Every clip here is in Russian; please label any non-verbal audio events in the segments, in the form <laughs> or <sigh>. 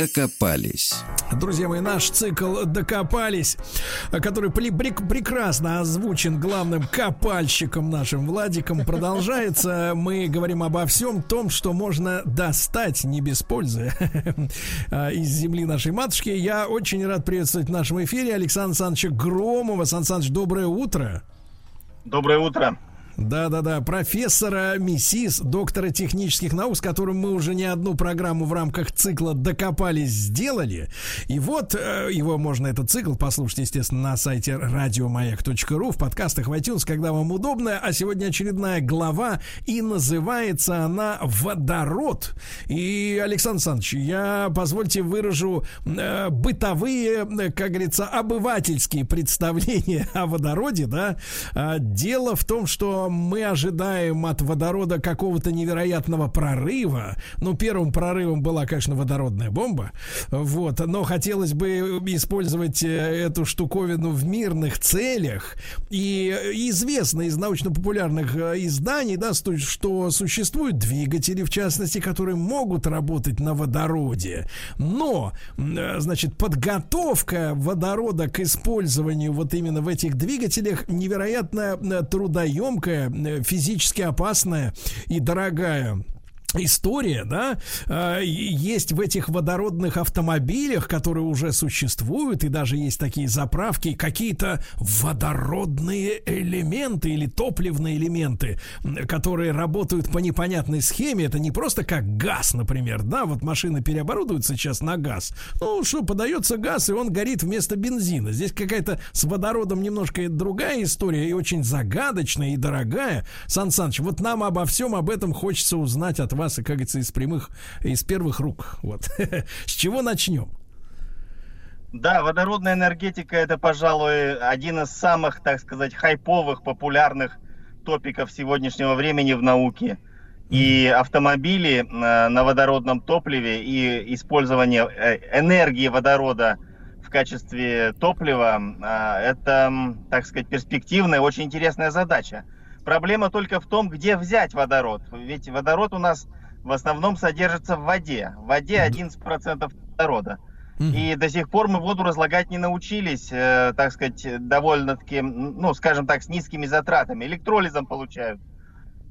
Докопались. Друзья мои, наш цикл «Докопались», который прекрасно озвучен главным копальщиком нашим Владиком, продолжается. Мы говорим обо всем том, что можно достать не без пользы <laughs> из земли нашей матушки. Я очень рад приветствовать в нашем эфире Александра Александровича Громова. Сан Саныч, доброе утро. Доброе утро. Да-да-да, профессора МИСИС, доктора технических наук, с которым мы уже не одну программу в рамках цикла «Докопались» сделали. И вот э, его можно, этот цикл, послушать, естественно, на сайте радиомаяк.ру, в подкастах в iTunes, когда вам удобно. А сегодня очередная глава, и называется она «Водород». И, Александр Александрович, я, позвольте, выражу э, бытовые, э, как говорится, обывательские представления <laughs> о водороде, да. А, дело в том, что мы ожидаем от водорода какого-то невероятного прорыва. Ну, первым прорывом была, конечно, водородная бомба. Вот. Но хотелось бы использовать э, эту штуковину в мирных целях. И известно из научно-популярных э, изданий, да, что существуют двигатели, в частности, которые могут работать на водороде. Но, э, значит, подготовка водорода к использованию вот именно в этих двигателях невероятно трудоемкая Э, физически опасная и дорогая история, да, э, есть в этих водородных автомобилях, которые уже существуют, и даже есть такие заправки, какие-то водородные элементы или топливные элементы, которые работают по непонятной схеме. Это не просто как газ, например, да, вот машины переоборудуются сейчас на газ. Ну, что, подается газ, и он горит вместо бензина. Здесь какая-то с водородом немножко другая история, и очень загадочная, и дорогая. Сан Саныч, вот нам обо всем об этом хочется узнать от вас, и, как говорится, из прямых, из первых рук. Вот. <laughs> С чего начнем? Да, водородная энергетика это, пожалуй, один из самых, так сказать, хайповых, популярных топиков сегодняшнего времени в науке. И автомобили э, на водородном топливе и использование э, энергии водорода в качестве топлива э, это, так сказать, перспективная, очень интересная задача. Проблема только в том, где взять водород. Ведь водород у нас в основном содержится в воде. В воде 11% водорода. И до сих пор мы воду разлагать не научились, э, так сказать, довольно-таки, ну, скажем так, с низкими затратами. Электролизом получают.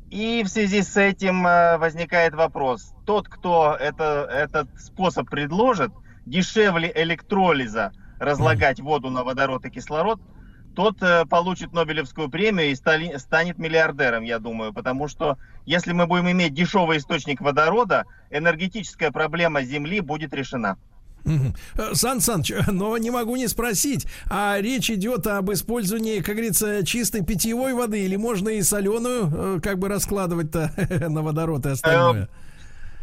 И в связи с этим э, возникает вопрос. Тот, кто это, этот способ предложит, дешевле электролиза разлагать воду на водород и кислород – тот э, получит Нобелевскую премию и станет миллиардером, я думаю, потому что если мы будем иметь дешевый источник водорода, энергетическая проблема Земли будет решена. Э, Сан Саныч, но не могу не спросить, а речь идет об использовании, как говорится, чистой питьевой воды или можно и соленую э, как бы раскладывать-то <laughs> на водород и остальное?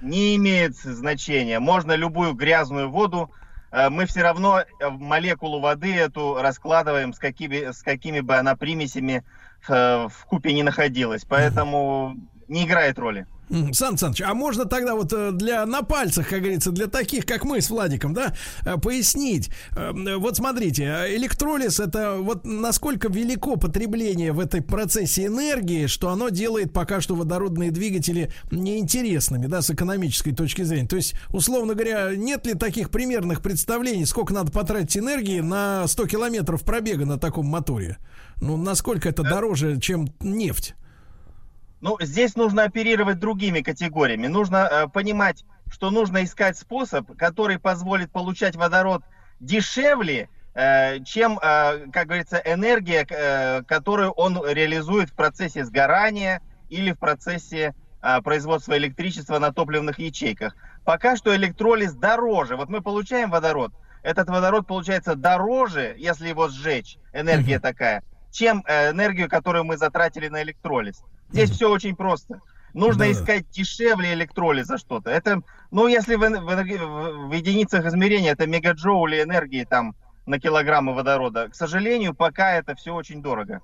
Не имеет значения. Можно любую грязную воду Э, мы все равно э, молекулу воды эту раскладываем, с какими, с какими бы она примесями э, в купе не находилась. Поэтому не играет роли. Сан Саныч, а можно тогда вот э, для на пальцах, как говорится, для таких, как мы с Владиком, да, э, пояснить. Эм, вот смотрите, электролиз это вот насколько велико потребление в этой процессе энергии, что оно делает пока что водородные двигатели неинтересными, да, с экономической точки зрения. То есть, условно говоря, нет ли таких примерных представлений, сколько надо потратить энергии на 100 километров пробега на таком моторе? Ну, насколько это дороже, чем нефть? Ну, здесь нужно оперировать другими категориями. Нужно э, понимать, что нужно искать способ, который позволит получать водород дешевле, э, чем, э, как говорится, энергия, э, которую он реализует в процессе сгорания или в процессе э, производства электричества на топливных ячейках. Пока что электролиз дороже. Вот мы получаем водород, этот водород получается дороже, если его сжечь, энергия mm-hmm. такая, чем э, энергию, которую мы затратили на электролиз. Здесь все очень просто. Нужно да. искать дешевле электролиза что-то. Это, ну, если в, в, в единицах измерения это мегаджоули энергии там на килограммы водорода. К сожалению, пока это все очень дорого.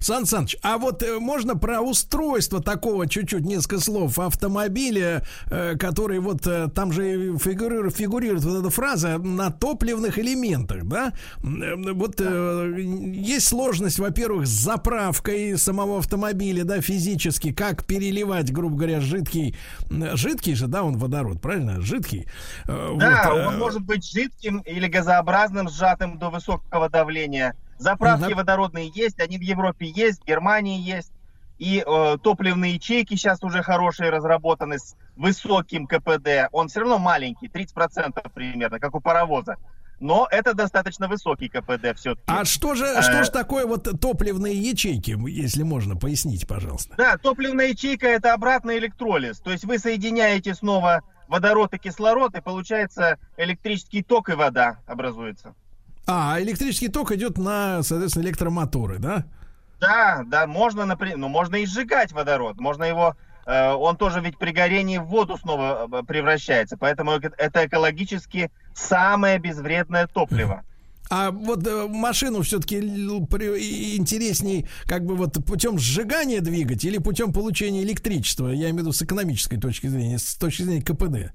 Сан Саныч, а вот э, можно про устройство такого чуть-чуть несколько слов автомобиля, э, который вот э, там же фигурирует, фигурирует вот эта фраза на топливных элементах, да? Вот есть сложность, во-первых, с заправкой самого автомобиля, да, физически, как переливать, грубо говоря, жидкий, жидкий же, да, он водород, правильно? Жидкий. Да, вот. он может быть жидким или газообразным, сжатым до высокого давления Заправки угу. водородные есть, они в Европе есть, в Германии есть. И э, топливные ячейки сейчас уже хорошие разработаны с высоким КПД. Он все равно маленький, 30% примерно, как у паровоза. Но это достаточно высокий КПД все-таки. А что же, что же э, такое вот топливные ячейки, если можно пояснить, пожалуйста? Да, топливная ячейка это обратный электролиз. То есть вы соединяете снова водород и кислород, и получается электрический ток и вода образуется. А, электрический ток идет на, соответственно, электромоторы, да? Да, да, можно, например, ну, можно и сжигать водород, можно его, э, он тоже ведь при горении в воду снова э, превращается, поэтому это экологически самое безвредное топливо. А вот э, машину все-таки интересней как бы вот путем сжигания двигать или путем получения электричества, я имею в виду с экономической точки зрения, с точки зрения КПД?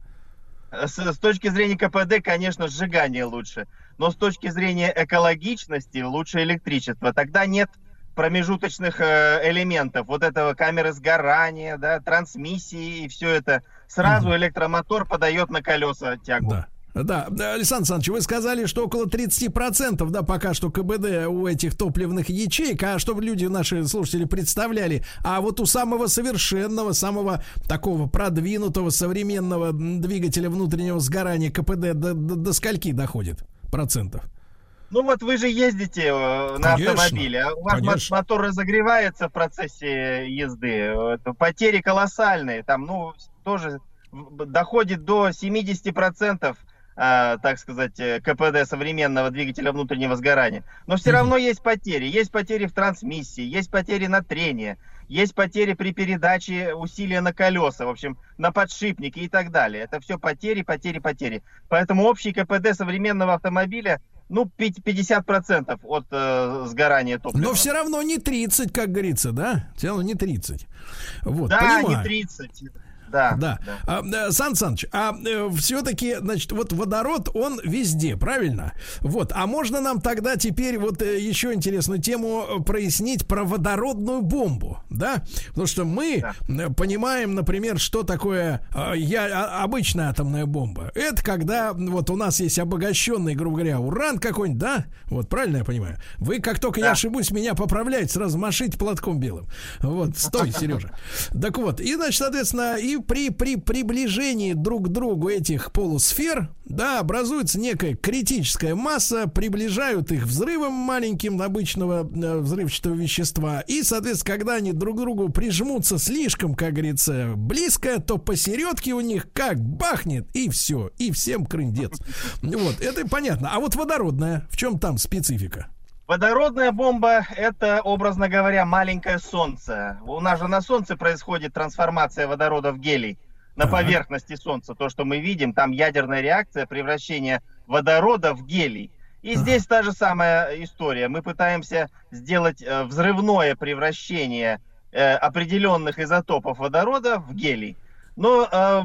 С, с точки зрения КПД, конечно, сжигание лучше но с точки зрения экологичности лучше электричество. Тогда нет промежуточных э, элементов, вот этого камеры сгорания, да, трансмиссии и все это. Сразу электромотор подает на колеса тягу. Да. Да, Александр Александрович, вы сказали, что около 30%, да, пока что КБД у этих топливных ячеек, а чтобы люди, наши слушатели, представляли, а вот у самого совершенного, самого такого продвинутого современного двигателя внутреннего сгорания КПД до, до, до скольки доходит? Процентов. Ну вот вы же ездите э, на конечно, автомобиле, а у вас конечно. мотор разогревается в процессе езды, потери колоссальные, там, ну, тоже доходит до 70%, э, так сказать, э, КПД современного двигателя внутреннего сгорания. Но все равно есть потери. Есть потери в трансмиссии, есть потери на трение, есть потери при передаче усилия на колеса, в общем, на подшипники и так далее. Это все потери, потери, потери. Поэтому общий КПД современного автомобиля ну, 50% от э, сгорания топлива. Но все равно не 30, как говорится, да? Все равно не 30. Вот, да, понимаю. не 30. Да. Да. да. А, Сан Саныч, а э, все-таки, значит, вот водород, он везде, правильно? Вот. А можно нам тогда теперь вот э, еще интересную тему э, прояснить про водородную бомбу, да? Потому что мы да. понимаем, например, что такое э, я, а, обычная атомная бомба. Это когда вот у нас есть обогащенный, грубо говоря, уран какой-нибудь, да? Вот, правильно я понимаю? Вы, как только да. я ошибусь, меня поправляете, сразу машите платком белым. Вот, стой, <laughs> Сережа. Так вот, и, значит, соответственно, и при, при приближении друг к другу этих полусфер, да, образуется некая критическая масса, приближают их взрывом маленьким обычного э, взрывчатого вещества, и, соответственно, когда они друг к другу прижмутся слишком, как говорится, близко, то посередке у них как бахнет, и все, и всем крындец. Вот, это понятно. А вот водородная, в чем там специфика? Водородная бомба – это, образно говоря, маленькое солнце. У нас же на солнце происходит трансформация водорода в гелий. На ага. поверхности солнца, то, что мы видим, там ядерная реакция превращения водорода в гелий. И ага. здесь та же самая история. Мы пытаемся сделать э, взрывное превращение э, определенных изотопов водорода в гелий. Но э,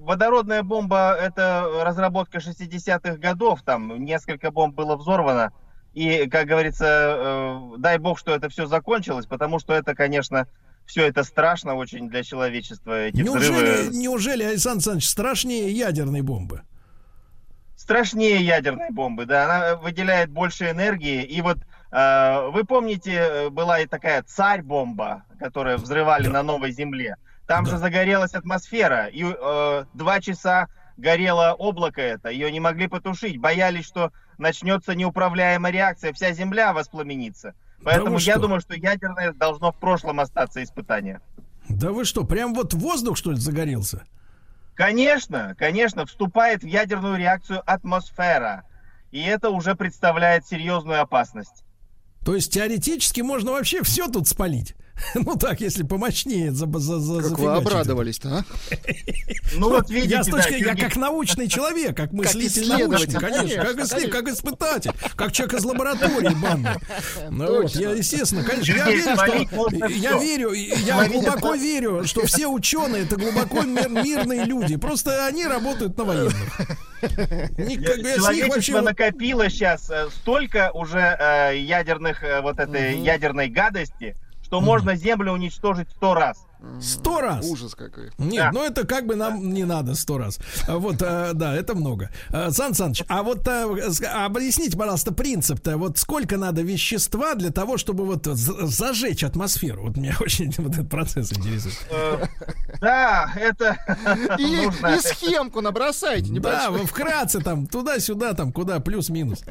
водородная бомба – это разработка 60-х годов. Там несколько бомб было взорвано и, как говорится, э, дай бог, что это все закончилось, потому что это, конечно, все это страшно очень для человечества. Эти неужели, взрывы... неужели, Александр Александрович, страшнее ядерной бомбы? Страшнее ядерной бомбы, да. Она выделяет больше энергии. И вот э, вы помните, была и такая царь-бомба, которую взрывали да. на новой земле. Там да. же загорелась атмосфера, и э, два часа горело облако это, ее не могли потушить, боялись, что начнется неуправляемая реакция, вся Земля воспламенится. Поэтому да я думаю, что ядерное должно в прошлом остаться испытание. Да вы что, прям вот воздух, что ли, загорелся? Конечно, конечно, вступает в ядерную реакцию атмосфера. И это уже представляет серьезную опасность. То есть теоретически можно вообще все тут спалить? <laughs> Ну так, если помощнее за, за, за, Как вы обрадовались-то, а? <laughs> Ну вот видите, я, с точки, да, я как научный человек, как мыслитель научный, конечно, как, конечно. как испытатель, как человек из лаборатории банной. Ну, вот, я, естественно, конечно, я верю, что я верю, я глубоко верю, что все ученые это глубоко мир- мирные люди, просто они работают на военных. Человечество вообще накопило сейчас э, столько уже э, ядерных э, вот этой ядерной гадости, что можно Землю уничтожить сто раз. Сто раз. Ужас какой. Нет, Да. ну это как бы нам не надо сто раз. А Вот, а, да, это много. А, Сан Саныч, а вот ск- объясните, пожалуйста, принцип-то. Вот сколько надо вещества для того, чтобы вот зажечь атмосферу? Вот меня <laughs> очень вот этот процесс интересует. Э, Да, это <laughs> И, нужно. и схемку набросайте, Да, вкратце там туда-сюда, там куда плюс-минус.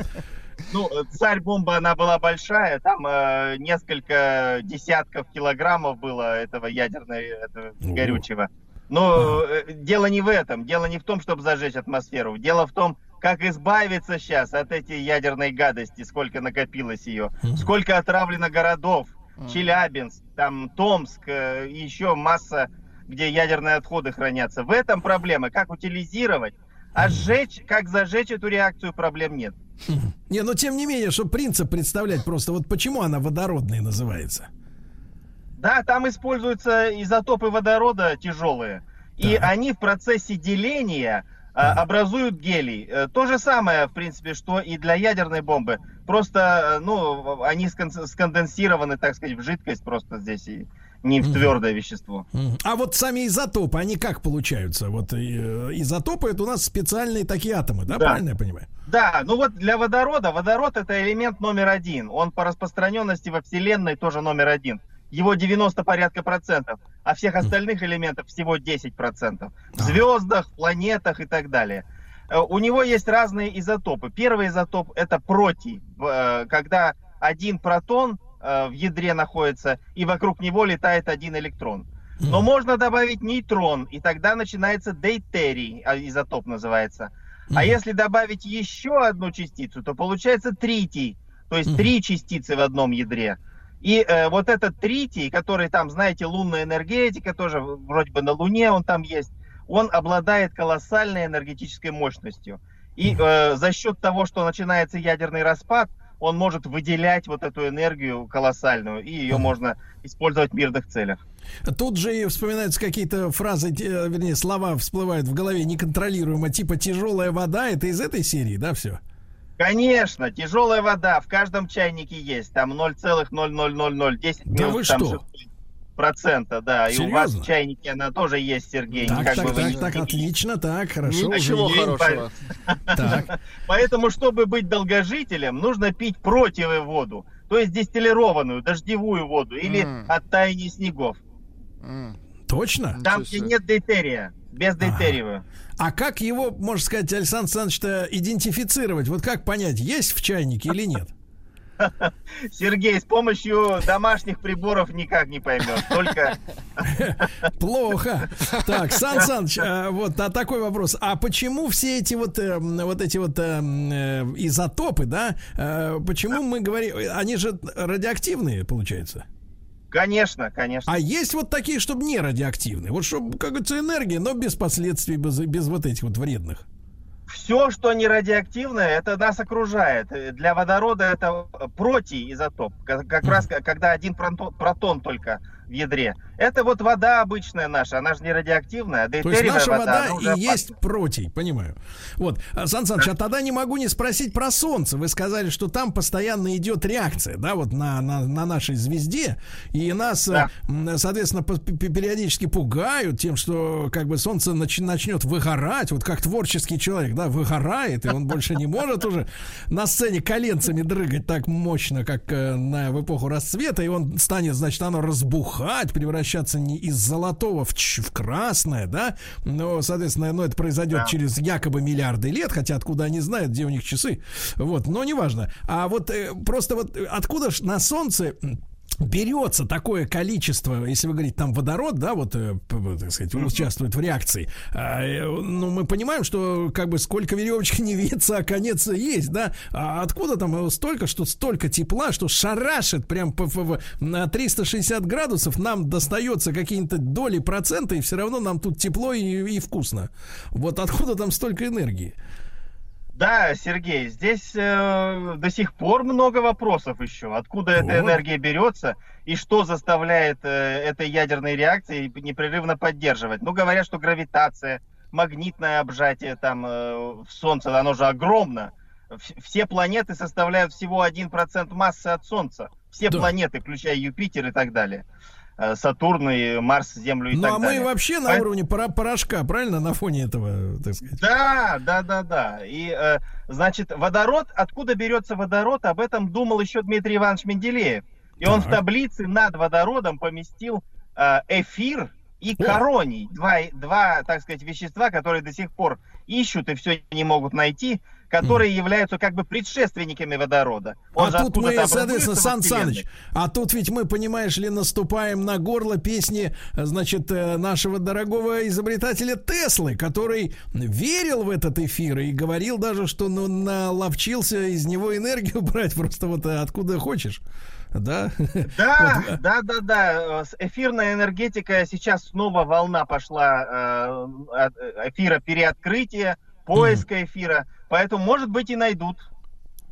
Ну, царь-бомба, она была большая, там э, несколько десятков килограммов было этого ядерного этого Ого. горючего. Но э, дело не в этом, дело не в том, чтобы зажечь атмосферу. Дело в том, как избавиться сейчас от этой ядерной гадости, сколько накопилось ее, сколько отравлено городов. Челябинск, там Томск э, и еще масса, где ядерные отходы хранятся. В этом проблема, как утилизировать, а сжечь, как зажечь эту реакцию, проблем нет. <laughs> Не, но тем не менее, чтобы принцип представлять просто, вот почему она водородной называется? Да, там используются изотопы водорода тяжелые. И они в процессе деления а, образуют гелий. Э, То же самое, в принципе, что и для ядерной бомбы. Просто, э, ну, они скон- сконденсированы, так сказать, в жидкость просто здесь и не в твердое вещество. А вот сами изотопы, они как получаются? Вот э, изотопы это у нас специальные такие атомы, да, Да. правильно я понимаю? Да, ну вот для водорода, водород это элемент номер один. Он по распространенности во Вселенной тоже номер один. Его 90 порядка процентов, а всех остальных элементов всего 10 процентов. В звездах, планетах и так далее. Э, У него есть разные изотопы. Первый изотоп это протий, э, когда один протон в ядре находится и вокруг него летает один электрон. Но можно добавить нейтрон, и тогда начинается дейтерий, а, изотоп называется. А если добавить еще одну частицу, то получается тритий, то есть три частицы в одном ядре. И э, вот этот тритий, который там, знаете, лунная энергетика, тоже вроде бы на Луне он там есть, он обладает колоссальной энергетической мощностью. И э, за счет того, что начинается ядерный распад, он может выделять вот эту энергию колоссальную, и ее можно использовать в мирных целях. Тут же и вспоминаются какие-то фразы, те- вернее, слова всплывают в голове неконтролируемо, типа тяжелая вода, это из этой серии, да, все? Конечно, тяжелая вода в каждом чайнике есть. Там 0,00010 Да минус вы там что? шестой процента, да. И у Серьезно? вас в чайнике она тоже есть, Сергей. Так, как так, бы вы так, не так, отлично, так, хорошо. уже Ничего есть. хорошего. Так. <laughs> Поэтому, чтобы быть долгожителем, нужно пить противоводу. То есть дистиллированную, дождевую воду или от таяния снегов. Точно? Там, где нет дейтерия. Без Ага. дейтериевую. А как его, можно сказать, Александр Александрович-то идентифицировать? Вот как понять, есть в чайнике или нет? <laughs> Сергей, с помощью домашних приборов никак не поймешь. Только <laughs> Плохо. Так, Сан Саныч, а, вот а такой вопрос. А почему все эти вот, э, вот эти вот э, э, изотопы, да, почему мы говорим, они же радиоактивные, получается? Конечно, конечно. А есть вот такие, чтобы не радиоактивные? Вот чтобы, как говорится, энергия, но без последствий, без, без вот этих вот вредных. Все, что не радиоактивное, это нас окружает. Э, Для водорода это протий изотоп. Как, раз когда один протон, протон только в ядре. Это вот вода обычная наша, она же не радиоактивная. а То есть наша вода уже и опасна. есть протий, понимаю. Вот, А, Сан Саныч, а тогда не могу не спросить про Солнце. Вы сказали, что там постоянно идет реакция, да, вот на, на, на нашей звезде. И нас, Да. соответственно, периодически пугают тем, что как бы Солнце нач- начнет выгорать. Вот как творческий человек, да, выгорает, и он больше не может уже на сцене коленцами дрыгать так мощно, как э, на, в эпоху расцвета, и он станет, значит, оно разбухать, превращаться не из золотого в, в красное, да, но, соответственно, ну, это произойдет Да. через якобы миллиарды лет, хотя откуда они знают, где у них часы, вот, но неважно. А вот э, просто вот э, откуда ж на Солнце берется такое количество, если вы говорите, там водород, да, вот, э, так сказать, участвует в реакции, а, э, ну, мы понимаем, что как бы сколько веревочек <laughs> не вьется, а конец есть, да, а откуда там столько, что столько тепла, что шарашит прям на 360 градусов, нам достается какие-то доли процента, и все равно нам тут тепло и, и вкусно. Вот откуда там столько энергии? Да, Сергей, здесь э, до сих пор много вопросов еще. Откуда эта Вот. энергия берется и что заставляет э, этой ядерной реакции непрерывно поддерживать? Ну, говорят, что гравитация, магнитное обжатие там э, в Солнце, оно же огромно. Вс- Все планеты составляют всего 1% массы от Солнца. Все Да. планеты, включая Юпитер и так далее. Э, Сатурн и Марс, Землю и Ну, так а мы далее. вообще на Поэт- уровне пора- порошка, правильно, на фоне этого, так сказать? Да, да, да, да. И, э, значит, водород, откуда берется водород, об этом думал еще Дмитрий Иванович Менделеев. И он в Так. таблице над водородом поместил э, эфир и О. короний. Два, два, так сказать, вещества, которые до сих пор ищут и все не могут найти, которые являются как бы предшественниками водорода. Он а тут мы, соответственно, Сан. Саныч, а тут ведь мы, понимаешь ли, наступаем на горло песни, значит, э, нашего дорогого изобретателя Теслы, который верил в этот эфир и говорил даже, что ну, наловчился из него энергию <laughs> брать просто вот э, откуда хочешь. Да? <laughs> Да, Вот, да, да, да. Э, Эфирная энергетика сейчас снова волна пошла эфира переоткрытия, поиска эфира. Поэтому, может быть, и найдут.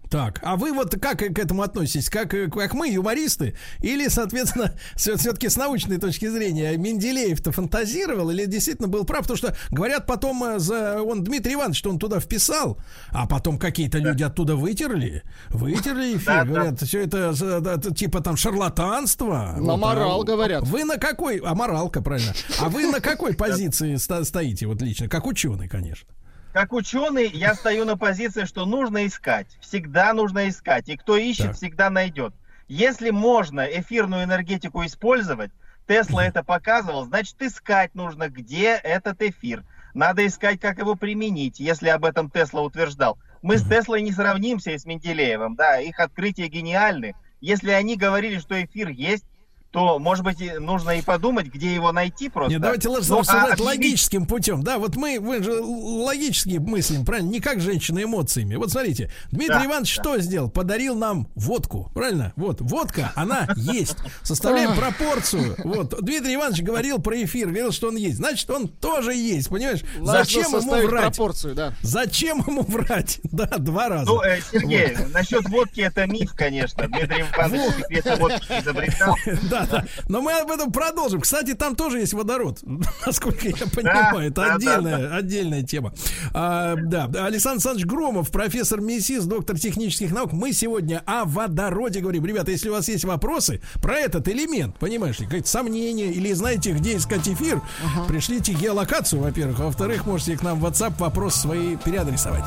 Так, а вы вот как к этому относитесь? Как, как мы, юмористы? Или, соответственно, <laughs> все-таки с научной точки зрения Менделеев-то фантазировал или действительно был прав? Потому что говорят потом, э, за, он Дмитрий Иванович, что он туда вписал, а потом какие-то люди оттуда вытерли, вытерли эфир. Да, да. говорят, все это, да, это типа там шарлатанство. Наморал, а говорят. Вы на какой, а моралка, правильно. А вы на какой <laughs> позиции стоите вот лично? Как ученый, конечно. Как ученый, я стою на позиции, что нужно искать. Всегда нужно искать. И кто ищет, Так. всегда найдет. Если можно эфирную энергетику использовать, Тесла это показывал, значит искать нужно, где этот эфир. Надо искать, как его применить, если об этом Тесла утверждал. Мы с Теслой не сравнимся и с Менделеевым, да, их открытия гениальны. Если они говорили, что эфир есть, то, может быть, нужно и подумать, где его найти просто. Нет, давайте Ну, а рассуждать объявить- логическим путем. Да, вот мы, мы же логически мыслим, правильно? Не как женщины эмоциями. Вот смотрите, Дмитрий Да, Иванович да. что сделал? Подарил нам водку, правильно? Вот, водка, она есть. Составляем пропорцию. Вот, Дмитрий Иванович говорил про эфир, говорил, что он есть. Значит, он тоже есть, понимаешь? Зачем ему врать? пропорцию, да. Зачем ему врать? <laughs> Да, два раза. Ну, э, Сергей, насчет водки это миф, конечно. Дмитрий Иванович секреты водки не изобретал. <laughs> Да, да. Но мы об этом продолжим. Кстати, там тоже есть водород, <laughs> насколько я понимаю. Это отдельная, отдельная тема. А, да, Александр Александрович Громов, профессор МИСИС, доктор технических наук. Мы сегодня о водороде говорим. Ребята, если у вас есть вопросы про этот элемент, понимаешь ли, какие-то сомнения, или знаете, где искать эфир, пришлите геолокацию, во-первых. А во-вторых, можете к нам в WhatsApp вопрос свои переадресовать.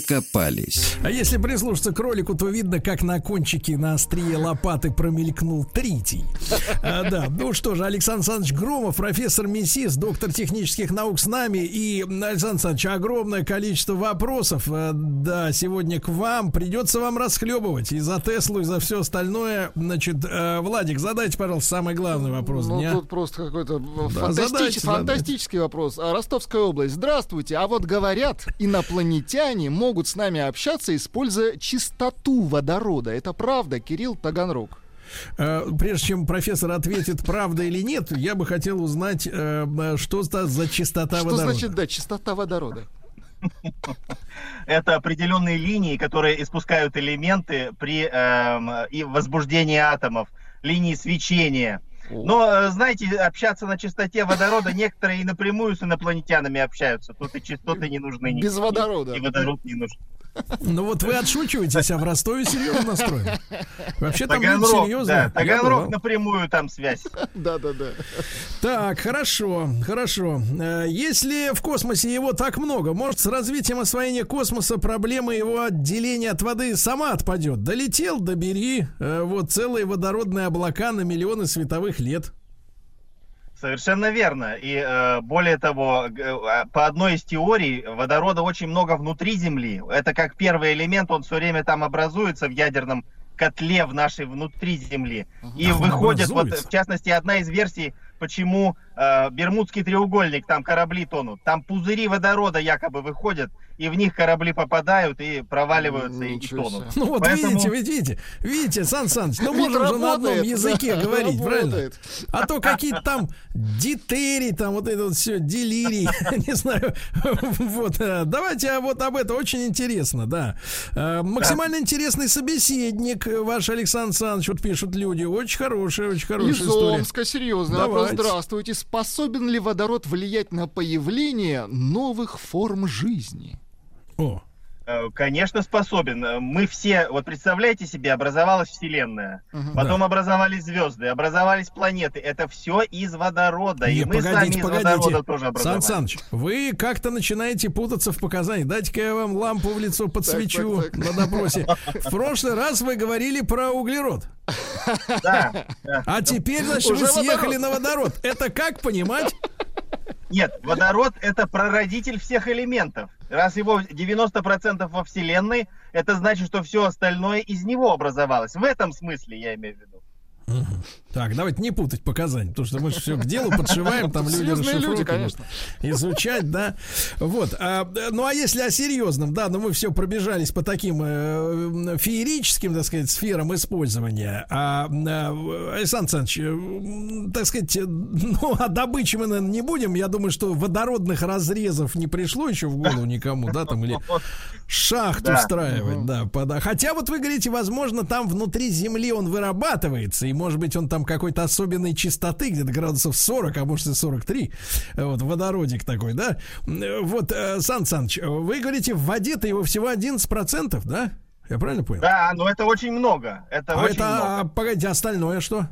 Докопались. А если прислушаться к ролику, то видно, как на кончике на острие лопаты промелькнул тритий. А, да, ну что же, Александр Александрович Громов, профессор МИСИС, доктор технических наук с нами. И, Александр Александрович, огромное количество вопросов, э, да, сегодня к вам. Придется вам расхлебывать и за Теслу, и за все остальное. Значит, э, Владик, задайте, пожалуйста, самый главный вопрос Ну, дня. тут просто какой-то Да, фантастич- задайте, фантастический вопрос. А, Ростовская область. Здравствуйте. А вот говорят, инопланетяне могут с нами общаться, используя чистоту водорода. Это правда, Кирилл Таганрог? Э, Прежде чем профессор ответит, правда или нет, я бы хотел узнать, э, что за чистота Что водорода. значит, да, чистота водорода? Это определенные линии, которые испускают элементы при эм, и возбуждении атомов, линии свечения. Но, э, знаете, общаться на частоте водорода некоторые и напрямую с инопланетянами общаются. Тут и частоты не нужны. Без водорода. И водород не нужен. Ну вот вы отшучиваетесь, а в Ростове серьезно настроен. Вообще там люди Таганрог, серьезные. да, Таганрог напрямую там связь. Да-да-да. Так, хорошо, хорошо. Э, Если в космосе его так много, может, с развитием освоения космоса проблема его отделения от воды сама отпадет. Долетел, добери. Э, Вот целые водородные облака на миллионы световых лет. Совершенно верно. И э, более того, э, по одной из теорий, водорода очень много внутри Земли. Это как первый элемент, он все время там образуется в ядерном котле в нашей внутри Земли. И он выходит, вот, образуется. в частности, одна из версий, почему э, Бермудский треугольник, там корабли тонут. Там пузыри водорода якобы выходят, и в них корабли попадают и проваливаются и, и Ничего тонут. Ну вот Поэтому- видите, видите, видите, Сан Саныч, ну можно же на одном языке да, говорить, правильно? работает. А то какие-то там дитерии, там вот это вот все, делирий, <laughs> не знаю. Вот, э, давайте а вот об этом очень интересно, да. Э, Максимально интересный собеседник ваш Александр Александрович, вот пишут люди. Очень хорошая, очень хорошая Из история. Омска, серьезный вопрос. Давайте. Способен ли водород влиять на появление новых форм жизни? О, Конечно, способен. Э, Мы все, вот представляете себе, образовалась Вселенная, Мгм. потом образовались звезды, образовались планеты. Это все из водорода. Не, и мы сами из водорода тоже Сан образовались. Саныч, вы как-то начинаете путаться в показаниях. Дайте-ка я вам лампу в лицо подсвечу так, так. на допросе. В прошлый раз вы говорили про углерод. Да, да. А теперь, значит, вы съехали на водород. Это как понимать? Нет, водород это прародитель всех элементов. Раз его 90% во Вселенной, это значит, что все остальное из него образовалось. В этом смысле я имею в виду. Так, давайте не путать показания, потому что мы же все к делу подшиваем, там люди люди, конечно. изучать, да. Вот. а, ну а если о серьезном, да, ну мы все пробежались по таким э, феерическим, так сказать, сферам использования. А, э, Александр Александрович, э, так сказать, э, ну о добыче мы, наверное, не будем. Я думаю, что водородных разрезов не пришло еще в голову никому, да, там или шахту Да. устраивать, да, Хотя вот вы говорите, возможно, там внутри земли он вырабатывается, и может быть он там какой-то особенной чистоты, где-то градусов 40, а может и 43, вот, водородик такой, да. Вот, э, Сан Саныч, вы говорите, в воде-то его всего 11%, да? Я правильно понял? Да, но это очень много. Это а очень это, много. а, погодите, остальное что?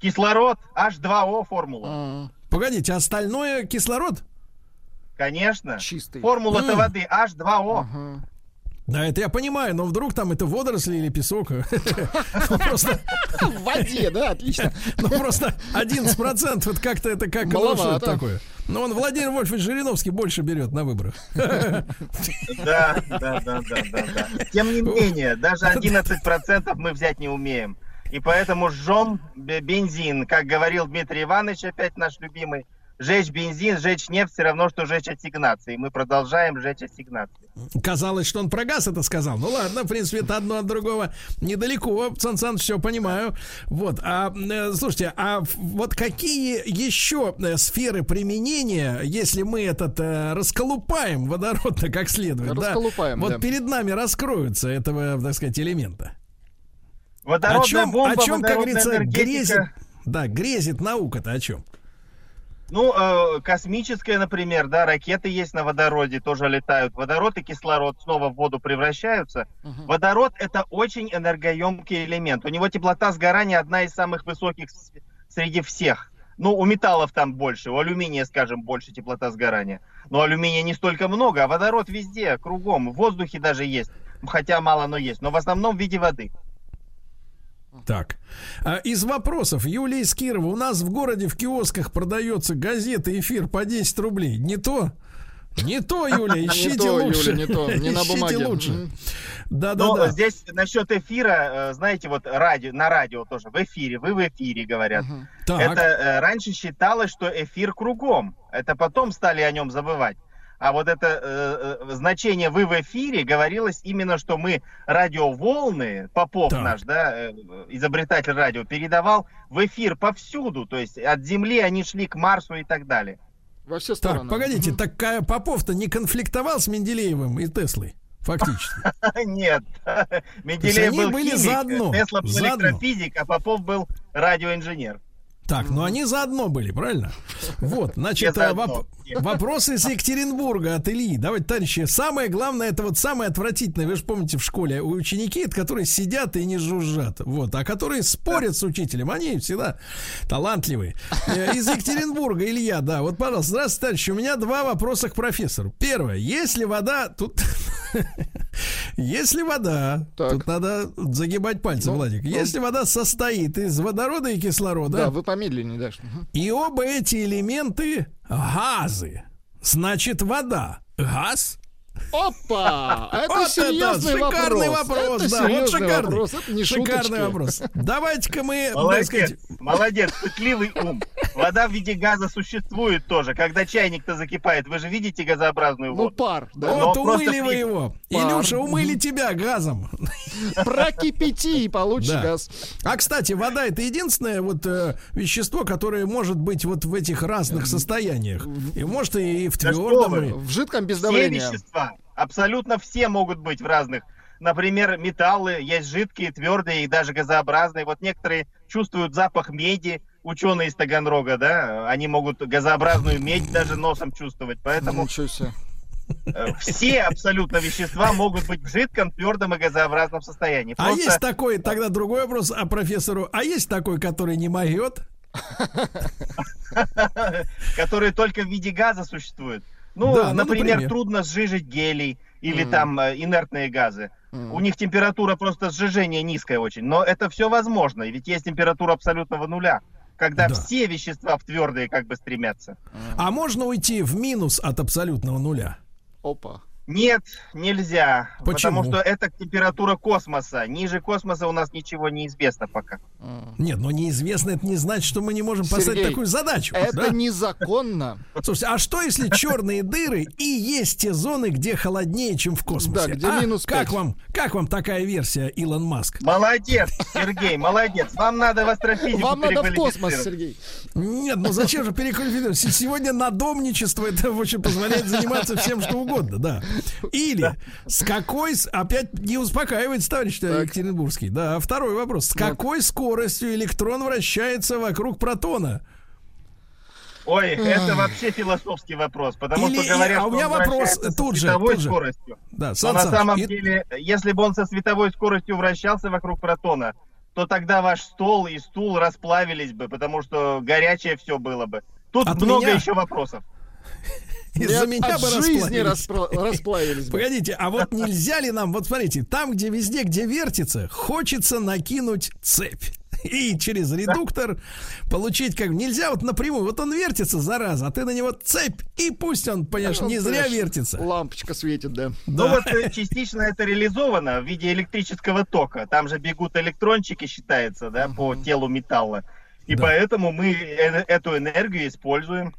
Кислород, H2O формула. А, Погодите, остальное кислород? Конечно. Чистый. Формула-то М. воды H2O. Ага. Да, это я понимаю, но вдруг там это водоросли или песок. <laughs> Ну, Просто В воде, да, отлично. Ну просто 11% это как-то это как что это такое. Ну он Владимир Вольфович Жириновский больше берет на выборах. Да, да, да, да, да. Тем не менее, даже 11% мы взять не умеем. И поэтому жжем бе- бензин, как говорил Дмитрий Иванович, опять наш любимый. Жечь бензин, жечь нефть все равно, что жечь ассигнации. И мы продолжаем жечь ассигнации. Казалось, что он про газ это сказал. Ну ладно, в принципе, это одно от другого недалеко. Сан Саныч, все понимаю. Вот. А э, слушайте, а вот какие еще э, сферы применения, если мы этот э, расколупаем водород как следует, да, Расколупаем, вот да. перед нами раскроются этого, так сказать, элемента? О Водородная чем, бомба, о чем как говорится, энергетика. грезит, да, грезит наука-то о чем? Ну, э, космическая, например, да, ракеты есть на водороде, тоже летают. Водород и кислород снова в воду превращаются. Мгм. Водород это очень энергоемкий элемент. У него теплота сгорания одна из самых высоких среди всех. Ну, у металлов там больше, у алюминия, скажем, больше теплота сгорания. Но алюминия не столько много, а водород везде, кругом, в воздухе даже есть. Хотя мало, но есть. Но в основном в виде воды. Так. А, Из вопросов. Юлия из Кирова. У нас в городе в киосках продается газета «Эфир» по 10 рублей. Не то? Не то, Юля, <laughs> ищите то, Юля, лучше. не то, не на Ищите бумаге. лучше. Мгм. Но Да-да-да. здесь насчет эфира, э, знаете, вот радио, на радио тоже, в эфире, вы в эфире, говорят. Мгм. Так, Это э, раньше считалось, что эфир кругом. Это потом стали о нем забывать. А вот это э, э, значение «вы в эфире» говорилось именно, что мы радиоволны, Попов Так. наш, да, э, изобретатель радио, передавал в эфир повсюду. То есть от Земли они шли к Марсу и так далее. Во все стороны. так, погодите, так Попов-то не конфликтовал с Менделеевым и Теслой? Фактически. <laughs> Нет. <laughs> Менделеев был были химик, заодно, Тесла был заодно. электрофизик, а Попов был радиоинженер. Так, но они заодно были, правильно? Вот, значит, э, воп- вопрос из Екатеринбурга от Ильи. Давайте, товарищи, самое главное, это вот самое отвратительное, вы же помните в школе, у ученики, это которые сидят и не жужжат, вот, а которые спорят с учителем, они всегда талантливые. Э, Из Екатеринбурга, Илья, да, вот, пожалуйста, здравствуйте, товарищи, у меня два вопроса к профессору. Первое, если вода, тут... <laughs> Если вода, Так. тут надо загибать пальцы, Ну, Владик. ну. Если вода состоит из водорода и кислорода, Да, вы помедленнее. Мгм. и оба эти элементы газы. Значит, вода. Газ? Опа! Это Вот серьезный шикарный вопрос. вопрос, Это да, вот серьезный шикарный. вопрос. Это не Шикарный шуточки. вопрос. Давайте-ка мы, Молодец, сказать, молодец, пытливый ум. Вода в виде газа существует тоже. Когда чайник-то закипает, вы же видите газообразную Ну, воду. пар, да. вот но умыли вы его. Пар. Илюша, умыли тебя газом. Прокипяти и получишь Да. газ. А, кстати, вода это единственное вот э, вещество, которое может быть вот в этих разных состояниях. И может и в Да твердом. вы. и- В жидком без Все давления. вещества, абсолютно все могут быть в разных. Например, металлы, есть жидкие, твердые и даже газообразные. Вот некоторые чувствуют запах меди, ученые из Таганрога, да, они могут газообразную медь даже носом чувствовать. Поэтому Ничего себе. э, все абсолютно вещества могут быть в жидком, твердом и газообразном состоянии. А Просто есть такой, тогда другой вопрос о профессору. А есть такой, который не могет? <laughs> которые только в виде газа существуют. Ну, Да, ну, например, например. трудно сжижить гелий или Мгм. там э, инертные газы. Мгм. У них температура просто сжижения низкая очень. Но это все возможно, ведь есть температура абсолютного нуля, когда Да. все вещества в твердые как бы стремятся. А можно уйти в минус от абсолютного нуля? Опа. Нет, нельзя. Почему? Потому что это температура космоса. Ниже космоса у нас ничего не известно пока. Нет, но неизвестно, это не значит, что мы не можем поставить Сергей, такую задачу. Это да? незаконно. Слушайте, а что если черные дыры и есть те зоны, где холоднее, чем в космосе? Да, где А? минус Как пять. вам, как вам такая версия, Илон Маск? Молодец, Сергей, молодец. Вам надо в астрофизику Вам надо в космос. Сергей. Нет, ну зачем же переквалифицировать? Се- Сегодня надомничество это в общем позволяет заниматься всем, что угодно, да. Или с какой, опять не успокаивается товарищ Так. Екатеринбургский, да. Второй вопрос. С какой скоростью электрон вращается вокруг протона? Ой, это вообще философский вопрос, потому Или- что говорят, а у что меня он вопрос тут же, световой тут же. скоростью. Да, Но Сан на Саныч, самом и- деле, если бы он со световой скоростью вращался вокруг протона, то тогда ваш стол и стул расплавились бы, потому что горячее все было бы. Тут От много меня? еще вопросов. Из-за меня бы жизни расплавились. распро- расплавились бы. Погодите, а вот нельзя ли нам, вот смотрите, там, где везде, где вертится, хочется накинуть цепь. <laughs> И через редуктор получить как нельзя вот напрямую. Вот он вертится, зараза, а ты на него цепь, и пусть он, понимаешь, Ну, не зря вертится. Лампочка светит, да. Ну вот э, частично это реализовано в виде электрического тока. Там же бегут электрончики, считается, да, по телу металла. И Да. поэтому мы э- эту энергию используем.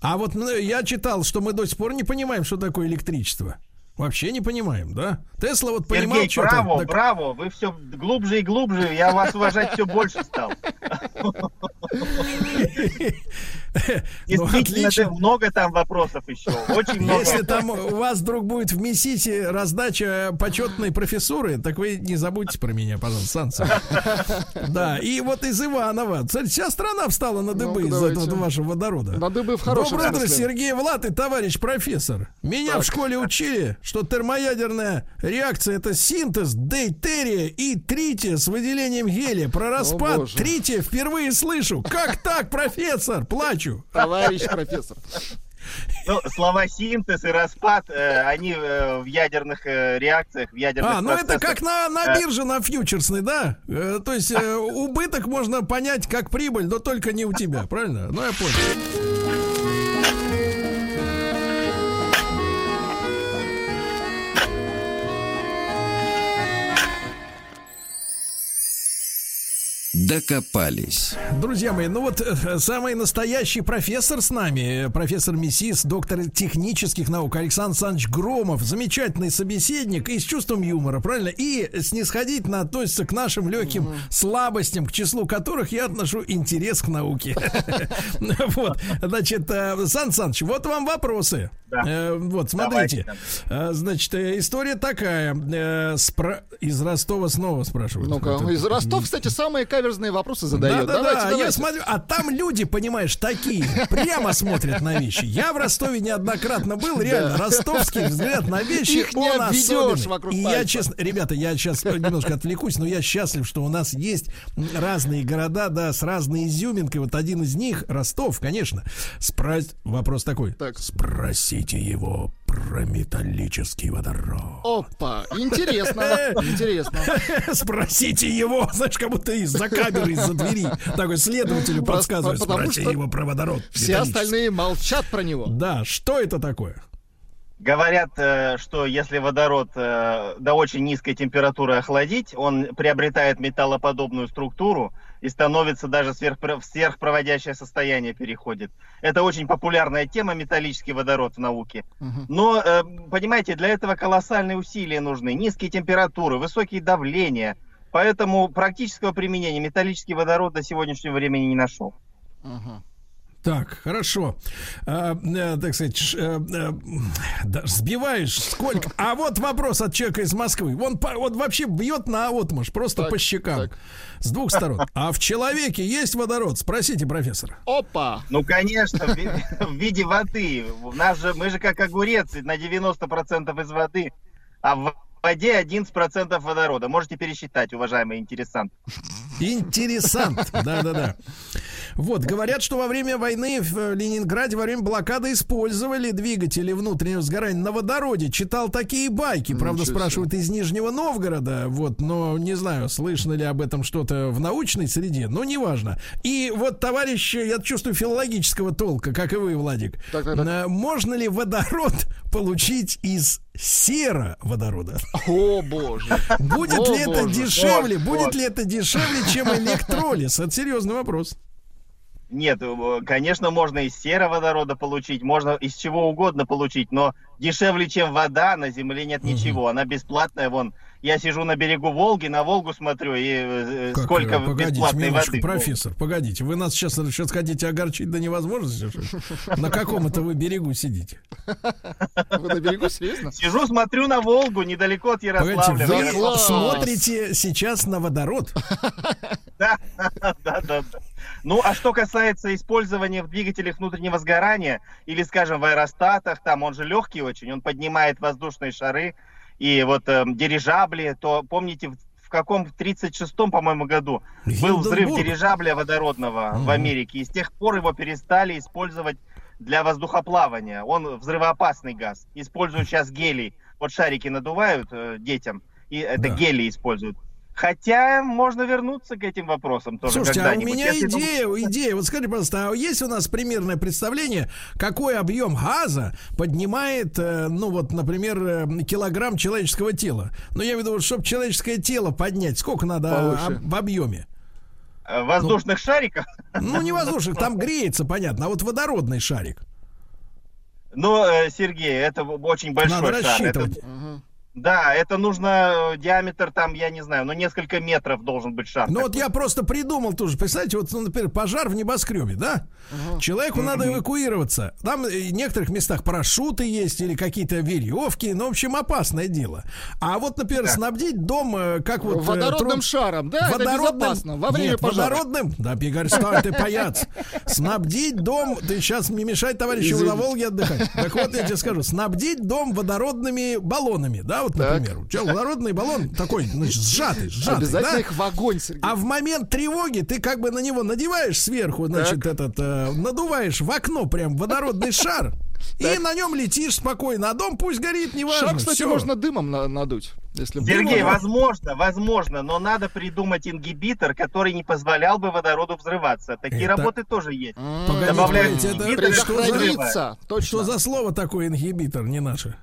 А вот ну, я читал, что мы до сих пор не понимаем, что такое электричество. Вообще не понимаем, да? Тесла вот понимал Сергей, что-то. браво, так- браво, вы все глубже и глубже, я вас уважать все больше стал. <laughs> <laughs> Ну, Действительно, да, много там вопросов еще, очень много. Если там у вас вдруг будет в Миссиси раздача почетной профессуры, так вы не забудьте про меня, пожалуйста, Сан Саныч. <laughs> Да, и вот из Иванова. Вся страна встала на дыбы из-за этого вашего водорода. На дыбы в хорошем Доброе утро, смысле. Сергей Влад и товарищ профессор. Меня в школе учили, что термоядерная реакция это синтез дейтерия и трития с выделением гелия. Про распад трития впервые слышу. Как так, профессор? Плачу. Товарищ профессор. Ну, слова синтез и распад, э, они э, в ядерных э, реакциях, в ядерных А, ну это как на, на Да. бирже, на фьючерсной, да? Э, то есть э, <laughs> убыток можно понять как прибыль, но только не у тебя, правильно? Ну я понял. Докопались. Друзья мои, ну вот э, самый настоящий профессор с нами, э, профессор МИСИС, доктор технических наук Александр Александрович Громов, замечательный собеседник и с чувством юмора, правильно? И снисходительно относится к нашим легким слабостям, к числу которых я отношу интерес к науке. <laughs> Вот, значит, э, Сан Саныч, вот вам вопросы. Да. Вот, смотрите. Давайте. Значит, история такая. Из Ростова снова спрашивают. Ну-ка, из Ростов, кстати, самые каверзные серьезные вопросы задает. Да, да, да, я смотрю, а там люди, понимаешь, такие, прямо смотрят на вещи. Я в Ростове неоднократно был, реально, ростовский взгляд на вещи, Их он особенный. вокруг И я, честно, ребята, я сейчас немножко отвлекусь, но я счастлив, что у нас есть разные города, да, с разной изюминкой. Вот один из них, Ростов, конечно. Спрос... Вопрос такой. Так. Спросите его про металлический водород. Опа, интересно, интересно. <laughs> Спросите его, знаешь, как будто из-за камеры, из-за двери. Такой следователю подсказывает, спросите его про водород. Все металлический». остальные молчат про него. Да, что это такое? Говорят, э, что если водород э, до очень низкой температуры охладить, он приобретает металлоподобную структуру и становится даже сверхпро- в сверхпроводящее состояние переходит. Это очень популярная тема, металлический водород в науке. Мгм. Но, э, понимаете, для этого колоссальные усилия нужны. Низкие температуры, высокие давления. Поэтому практического применения металлический водород до сегодняшнего времени не нашел. Ага. Так, хорошо. А, э, так сказать, ш- э, э, да, сбиваешь сколько. А вот вопрос от человека из Москвы. Он, по- он вообще бьет на отмашь, просто Так, по щекам. так. С двух сторон. А в человеке есть водород? Спросите профессора. Опа! Ну, конечно, в <laughs> в виде воды. У нас же, мы же как огурец, на 90% из воды, а в воде 11% водорода. Можете пересчитать, уважаемый интересант. Интересант. Да-да-да. Вот, говорят, что во время войны в Ленинграде, во время блокады использовали двигатели внутреннего сгорания на водороде. Читал такие байки. Правда, Ничего спрашивают из Нижнего Новгорода. Вот, но не знаю, слышно ли об этом что-то в научной среде, но неважно. И вот, товарищ, я чувствую филологического толка, как и вы, Владик. Так, так, так. Э, Можно ли водород <laughs> получить из сероводорода? О, боже. Будет О, ли это дешевле? Вот, Будет вот. ли это дешевле, чем электролиз? Это серьезный вопрос. Нет, э, конечно, можно из сероводорода получить, можно из чего угодно получить, но дешевле, чем вода, на Земле нет ничего. Она бесплатная, вон. Я сижу на берегу Волги, на Волгу смотрю, и э, Как, сколько э, погодите, бесплатной минуточку, воды. профессор, погодите. Вы нас сейчас, сейчас хотите огорчить до невозможности? <laughs> На каком это вы берегу сидите? Вы на берегу, серьезно? Сижу, смотрю на Волгу, недалеко от Погодите, Ярославля. вы смотрите сейчас на водород. <laughs> Да, да, да, да. Ну, а что касается использования в двигателях внутреннего сгорания, или, скажем, в аэростатах, там он же легкий очень, он поднимает воздушные шары, и вот эм, дирижабли, то помните, в, в каком, в 36-м, по-моему, году был взрыв дирижабля водородного в Мгм. Америке, и с тех пор его перестали использовать для воздухоплавания. Он взрывоопасный газ. Используют сейчас гелий. Вот шарики надувают э, детям, и это Да. гелий используют. Хотя можно вернуться к этим вопросам тоже Слушайте, а у меня Если идея, идея. Вот скажите, пожалуйста, а есть у нас примерное представление, какой объем газа поднимает, э, ну вот, например, э, килограмм человеческого тела? Ну, я имею в виду, чтобы человеческое тело поднять, сколько надо Повыше. в объеме? Э, воздушных шариков. Ну, не воздушных, там греется, понятно, а вот водородный шарик. Ну, Сергей, это очень большой Надо шар. Это- рассчитывать. Да, это нужно э, диаметр там, я не знаю, ну несколько метров должен быть шар. Ну вот такой. я просто придумал тоже. Представьте, вот, ну, например, пожар в небоскребе, да? Человеку надо эвакуироваться. Там э, в некоторых местах парашюты есть или какие-то веревки. Ну, в общем, опасное дело. А вот, например, Да. снабдить дом, э, как вот... Водородным тру- шаром, да? Это безопасно. Во время Нет, пожара. водородным. Да, Пигарь, <laughs> стой, ты паяц. Снабдить дом, ты сейчас не мешай товарищу на Волге отдыхать. Так вот, я тебе скажу, снабдить дом водородными баллонами, да, вот, Так. например. Че, водородный баллон такой, значит, сжатый, сжатый, Обязательно да? их в огонь, Сергей. А в момент тревоги ты как бы на него надеваешь сверху, значит, этот, э, надуваешь в окно прям водородный шар, и на нем летишь спокойно. А дом пусть горит, неважно. Шар, кстати, всё. можно дымом на- надуть. Если Сергей, Дымом. возможно, возможно, но надо придумать ингибитор, который не позволял бы водороду взрываться. Такие Это- работы тоже есть. Погодите, Добавляют погодите, это Предохраниться. Точно. Что за слово такое ингибитор, не наше?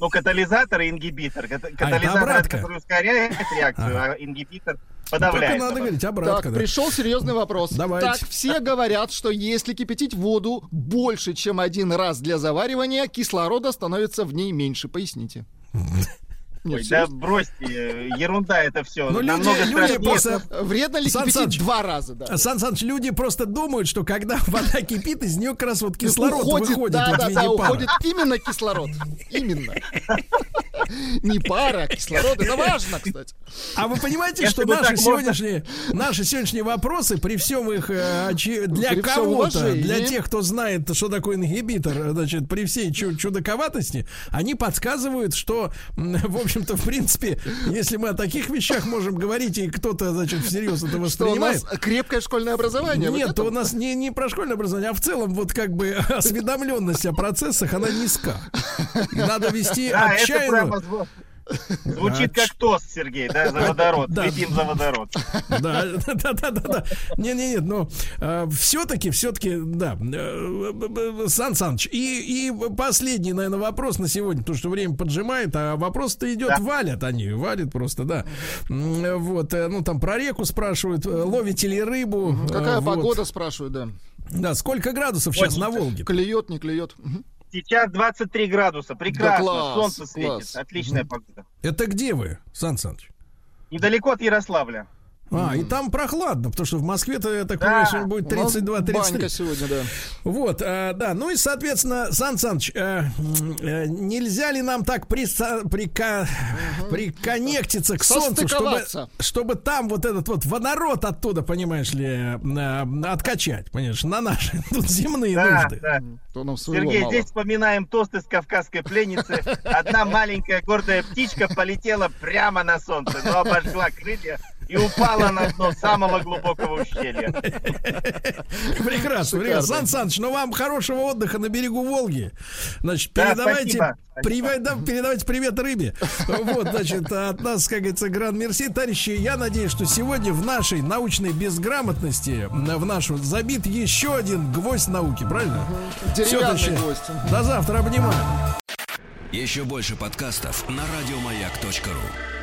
Ну, катализатор и ингибитор. Ката- Катализатор, который ускоряет реакцию, а ингибитор Только подавляет. надо говорить Так, обратно. да. пришел серьезный вопрос. Давайте. Так, все говорят, что если кипятить воду больше, чем один раз для заваривания, кислорода становится в ней меньше. Поясните. Нет, Ой, да бросьте, ерунда это все. Ну, люди, люди просто... Вредно ли Сан кипятить Саныч, два раза? Да. Сан Саныч, люди просто думают, что когда <laughs> вода кипит, из нее как раз вот кислород уходит, выходит да, да, да, пара. уходит именно кислород. Именно. Не пара, а кислород. Это важно, кстати. А вы понимаете, что наши сегодняшние, наши сегодняшние вопросы, при всем их э, для кого-то, для тех, кто знает, что такое ингибитор, э, значит, при всей чу- чудаковатости, они подсказывают, что, в общем-то, в принципе, если мы о таких вещах можем говорить, и кто-то, значит, всерьез это Что у воспринимает, нас крепкое школьное образование. вот нет, это у нас не, не про школьное образование, а в целом вот как бы <laughs> осведомленность о процессах, она низка. Надо вести Да, это отчаянную... звучит как тост, Сергей, да, за водород. Да. Выпьем за водород. Да, да, да, да, да. Не, не, нет, но все-таки, все-таки, да. э, б- Сан Саныч, и, и последний, наверное, вопрос на сегодня, потому что время поджимает, а вопрос-то идет, Да. валят они, валят просто, да. Вот, э, ну там про реку спрашивают, э, ловите ли рыбу. Какая э, вот. погода, спрашивают, да. Да, сколько градусов сейчас на Волге? Клюет, не клюет. Сейчас 23 градуса, прекрасно, класс, солнце светит, класс. отличная погода. Это где вы, Сан Саныч? Недалеко от Ярославля. А, и там прохладно, потому что в Москве-то, я так Да. понимаю, сегодня будет У нас 32-33. Банька сегодня, да. Вот, э, да, ну и, соответственно, Сан Саныч, э, э, нельзя ли нам так приса- прика- приконнектиться к Солнцу, чтобы, чтобы там вот этот вот водород оттуда, понимаешь ли, э, откачать, понимаешь, на наши <laughs> тут земные Да, нужды. да. То нам Сергей, мало. здесь вспоминаем тост из кавказской пленницы. Одна маленькая гордая птичка полетела прямо на солнце, но обожгла крылья и упала на дно самого глубокого ущелья. <laughs> Прекрасно, прекрасно. Сан Саныч, ну вам хорошего отдыха на берегу Волги. Значит, Да, передавайте, да, передавайте привет рыбе. Вот, значит, от нас, как говорится, гран мерси. Товарищи, я надеюсь, что сегодня в нашей научной безграмотности, в нашу забит еще один гвоздь науки, правильно? Деревянный товарищи, гость. До завтра, обнимаю. Еще больше подкастов на радиомаяк.ру.